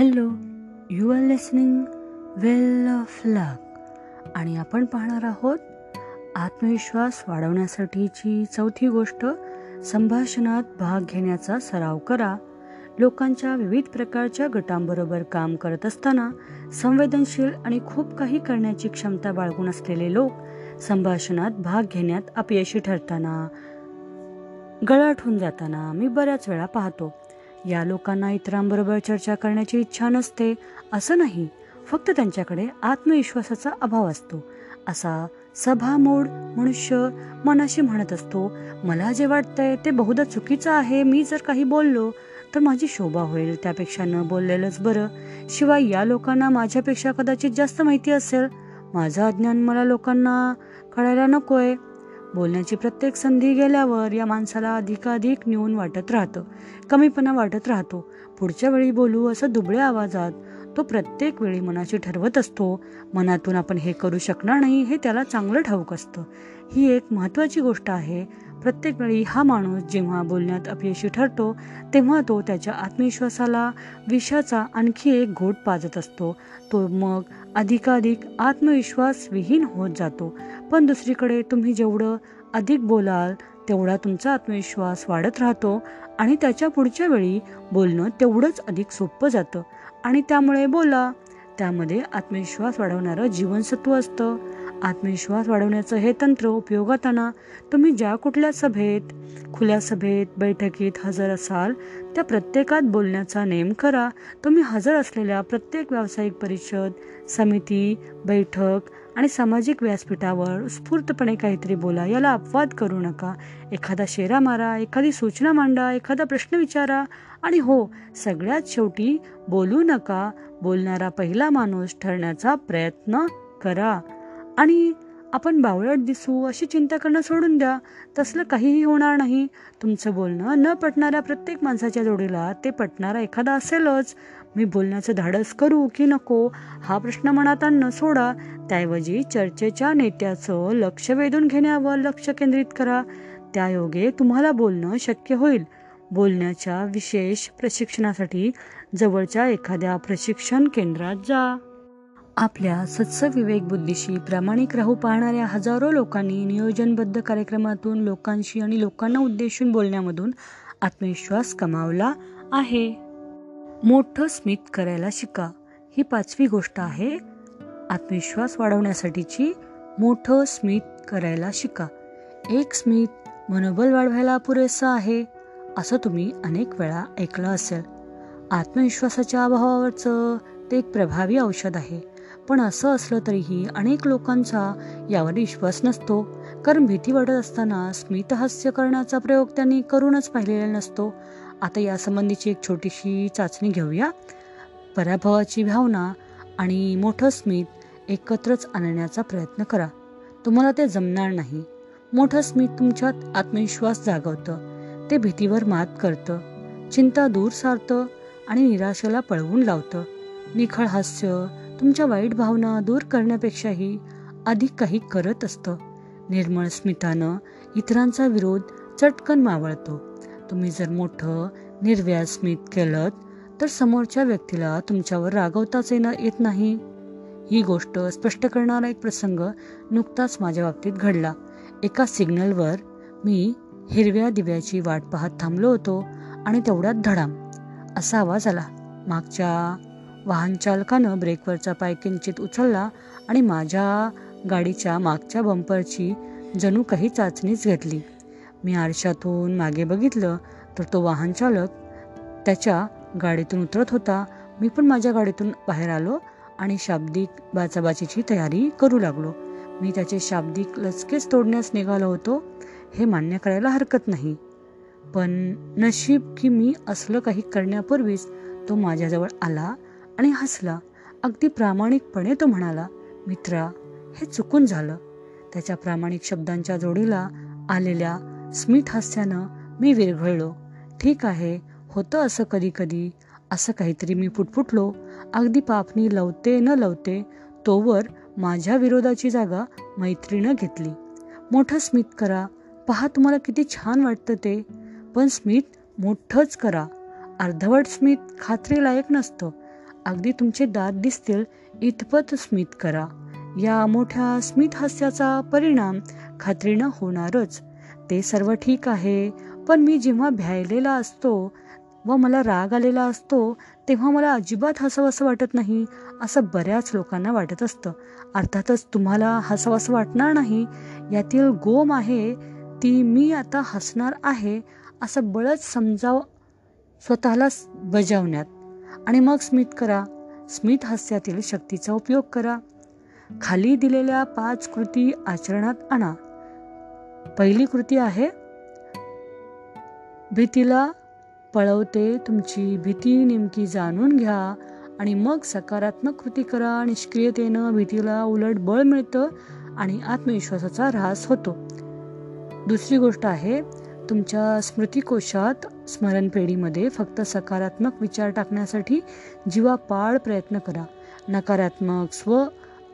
Hello you are listening well of luck. आणि आपण पाहणार आहोत आत्मविश्वास वाढवण्यासाठीची चौथी गोष्ट संभाषणात भाग घेण्याचा सराव करा. लोकांच्या विविध प्रकारच्या गटांबरोबर काम करत असताना संवेदनशील आणि खूप काही करण्याची क्षमता बाळगून असलेले लोक संभाषणात भाग घेण्यात अपयशी ठरताना गळाट होऊन जाताना मी बऱ्याच वेळा पाहतो. या लोकांना इतरांबरोबर चर्चा करण्याची इच्छा नसते असं नाही. फक्त त्यांच्याकडे आत्मविश्वासाचा अभाव असतो. असा सभा मोड मनुष्य मनाशी म्हणत असतो मला जे वाटतंय ते बहुधा चुकीचं आहे. मी जर काही बोललो तर माझी शोभा होईल. त्यापेक्षा न बोललेलंच बरं. शिवाय या लोकांना माझ्यापेक्षा कदाचित जास्त माहिती असेल. माझं अज्ञान मला लोकांना कळायला नकोय. बोलण्याची प्रत्येक संधी गेल्यावर या माणसाला अधिकाधिक न्यून वाटत राहतं कमीपणा वाटत राहतो. पुढच्या वेळी बोलू असं दुबळ्या आवाजात तो प्रत्येक वेळी मनाशी ठरवत असतो मनातून आपण हे करू शकणार नाही हे त्याला चांगलं ठाऊक असतं. ही एक महत्त्वाची गोष्ट आहे. प्रत्येक वेळी हा माणूस जेव्हा बोलण्यात अपयशी ठरतो तेव्हा तो त्याच्या आत्मविश्वासाला विषाचा आणखी एक घोट पाजत असतो. तो मग अधिकाधिक आत्मविश्वास विहीन होत जातो. पण दुसरीकडे तुम्ही जेवढं अधिक बोलाल तेवढा तुमचा आत्मविश्वास वाढत राहतो आणि त्याच्या पुढच्या वेळी बोलणं तेवढंच अधिक सोपं जातं. आणि त्यामुळे बोला. त्यामध्ये आत्मविश्वास वाढवणारं जीवनसत्व असतं. आत्मविश्वास वाढवण्याचं हे तंत्र उपयोगात आणा. तुम्ही ज्या कुठल्या सभेत खुल्या सभेत बैठकीत हजर असाल त्या प्रत्येकात बोलण्याचा नेम करा. तुम्ही हजर असलेल्या प्रत्येक व्यावसायिक परिषद समिती बैठक आणि सामाजिक व्यासपीठावर स्फूर्तपणे काहीतरी बोला. याला अपवाद करू नका. एखादा शेरा मारा एखादी सूचना मांडा एखादा प्रश्न विचारा. आणि हो सगळ्यात शेवटी बोलू नका. बोलणारा पहिला माणूस ठरण्याचा प्रयत्न करा. आणि आपण बावळट दिसू अशी चिंता करणं सोडून द्या. तसलं काहीही होणार नाही. तुमचं बोलणं न पटणाऱ्या प्रत्येक माणसाच्या जोडीला ते पटणारा एखादा असेलच. मी बोलण्याचं धाडस करू की नको हा प्रश्न मनात आणणं सोडा. त्याऐवजी चर्चेच्या नेत्याचं लक्ष वेधून घेण्यावर लक्ष केंद्रित करा. त्यायोगे तुम्हाला बोलणं शक्य होईल. बोलण्याच्या विशेष प्रशिक्षणासाठी जवळच्या एखाद्या प्रशिक्षण केंद्रात जा. आपल्या सत्स विवेक बुद्धीशी प्रामाणिक राहू पाहणाऱ्या हजारो लोकांनी नियोजनबद्ध कार्यक्रमातून लोकांशी आणि लोकांना उद्देशून बोलण्यामधून आत्मविश्वास कमावला आहे. मोठं स्मित करायला शिका. ही पाचवी गोष्ट आहे. आत्मविश्वास वाढवण्यासाठीची मोठं स्मित करायला शिका. एक स्मित मनोबल वाढवायला पुरेसं आहे असं तुम्ही अनेक वेळा ऐकलं असेल. आत्मविश्वासाच्या अभावावरचं ते एक प्रभावी औषध आहे. पण असं असलं तरीही अनेक लोकांचा यावर विश्वास नसतो. कारण भीती वाटत असताना स्मितहास्य करण्याचा प्रयोग त्यांनी करूनच पाहिलेला नसतो. आता यासंबंधीची एक छोटीशी चाचणी घेऊया. पराभवाची भावना आणि मोठं स्मित एकत्रच आणण्याचा प्रयत्न करा. तुम्हाला ते जमणार नाही. मोठं स्मित तुमच्यात आत्मविश्वास जागवतं. ते भीतीवर मात करतं. चिंता दूर सारतं आणि निराशेला पळवून लावतं. निखळ हास्य तुमच्या वाईट भावना दूर करण्यापेक्षाही अधिक काही करत असतं. निर्मळ स्मितानं इतरांचा विरोध चटकन मावळतो. तुम्ही जर मोठं निर्व्या स्मित केलं तर समोरच्या व्यक्तीला तुमच्यावर रागवताच येणं येत नाही. ही गोष्ट स्पष्ट करणारा एक प्रसंग नुकताच माझ्या बाबतीत घडला. एका सिग्नलवर मी हिरव्या दिव्याची वाट पाहत थांबलो होतो आणि तेवढ्यात धडाम. असा आवाज आला. मागच्या वाहन चालकानं ब्रेकवरचा पाय किंचित उचलला आणि माझ्या गाडीच्या मागच्या बंपरची जणू काही चाचणीच घेतली. मी आरशातून मागे बघितलं तर तो वाहन चालक त्याच्या गाडीतून उतरत होता. मी पण माझ्या गाडीतून बाहेर आलो आणि शाब्दिक बाचाबाचीची तयारी करू लागलो. मी त्याचे शाब्दिक लचकेच तोडण्यास निघालो होतो. हे मान्य करायला हरकत नाही. पण नशीब की मी असलं काही करण्यापूर्वीच तो माझ्याजवळ आला आणि हसला. अगदी प्रामाणिकपणे तो म्हणाला मित्रा हे चुकून झालं. त्याच्या प्रामाणिक शब्दांच्या जोडीला आलेल्या स्मित हास्यानं मी विरघळलो. ठीक आहे होतं असं कधी कधी असं काहीतरी मी फुटफुटलो अगदी पापणी लवते न लवते तोवर माझ्या विरोधाची जागा मैत्रीनं घेतली. मोठं स्मित करा. पहा तुम्हाला किती छान वाटतं ते. पण स्मित मोठंच करा. अर्धवट स्मित खात्रीलायक नसतं. अगदी तुमचे दात दिसतील इतपत स्मित करा. या मोठ्या स्मित हास्याचा परिणाम खात्रीनं होणारच. ते सर्व ठीक आहे पण मी जेव्हा भ्यायलेला असतो व मला राग आलेला असतो तेव्हा मला अजिबात हसावंसं वाटत नाही असं बऱ्याच लोकांना वाटत असतं. अर्थातच तुम्हाला हसावंसं वाटणार नाही यातील गोम आहे ती मी आता हसणार आहे असं बळच समजाव स्वतःला बजावण्यात. आणि मग स्मित करा. स्मित हास्यातील शक्तीचा उपयोग करा. खाली दिलेल्या पाच कृती आचरणात आणा. पहिली कृती आहे भीतीला पळवते तुमची भीती नेमकी जाणून घ्या आणि मग सकारात्मक कृती करा. निष्क्रियतेनं भीतीला उलट बळ मिळतं आणि आत्मविश्वासाचा ऱ्हास होतो. दुसरी गोष्ट आहे तुमच्या स्मृतिकोशात स्मरणपेढीमध्ये फक्त सकारात्मक विचार टाकण्यासाठी जीवापाड प्रयत्न करा. नकारात्मक स्व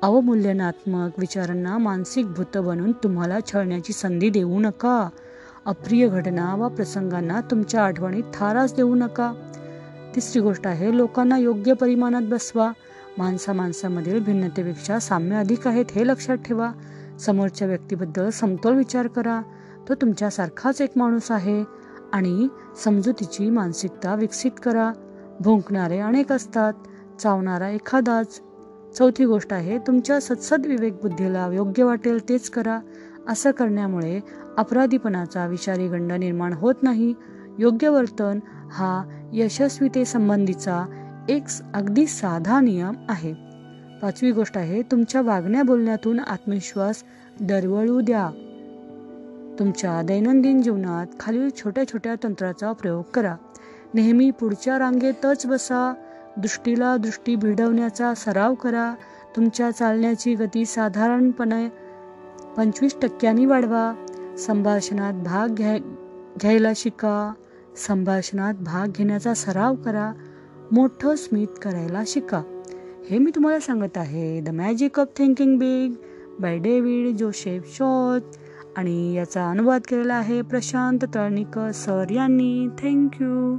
अवमूल्यनात्मक विचारांना मानसिक भूत बनून तुम्हाला छळण्याची संधी देऊ नका. अप्रिय घटना वा प्रसंगांना तुमच्या आठवणीत थारास देऊ नका. तिसरी गोष्ट आहे लोकांना योग्य परिमाणात बसवा. माणसा माणसामधील भिन्नतेपेक्षा साम्य अधिक आहेत हे लक्षात ठेवा. समोरच्या व्यक्तीबद्दल समतोल विचार करा. तो तुमच्यासारखाच एक माणूस आहे आणि समजुतीची मानसिकता विकसित करा. भोंकणारे अनेक असतात चावणारा एखादाच. चौथी गोष्ट आहे तुमच्या सत्सद विवेक बुद्धीला योग्य वाटेल तेच करा. असं करण्यामुळे अपराधीपणाचा विषारी गंड निर्माण होत नाही. योग्य वर्तन हा यशस्वीतेसंबंधीचा एक अगदी साधा नियम आहे. पाचवी गोष्ट आहे तुमच्या वागण्या बोलण्यातून आत्मविश्वास दरवळू द्या. तुमच्या दैनंदिन जीवनात खालील छोट्या छोट्या तंत्राचा प्रयोग करा. नेहमी पुढच्या रांगेतच बसा. दृष्टीला दृष्टी भिडवण्याचा सराव करा. तुमच्या चालण्याची गती साधारणपणे पंचवीस टक्क्यांनी वाढवा. संभाषणात भाग घ्याय घ्यायला शिका. संभाषणात भाग घेण्याचा सराव करा. मोठं स्मित करायला शिका. हे मी तुम्हाला सांगत आहे. The magic of thinking big by David Joseph shot आणि याचा अनुवाद केलेला आहे प्रशांत तळणीकर सर यांनी. Thank you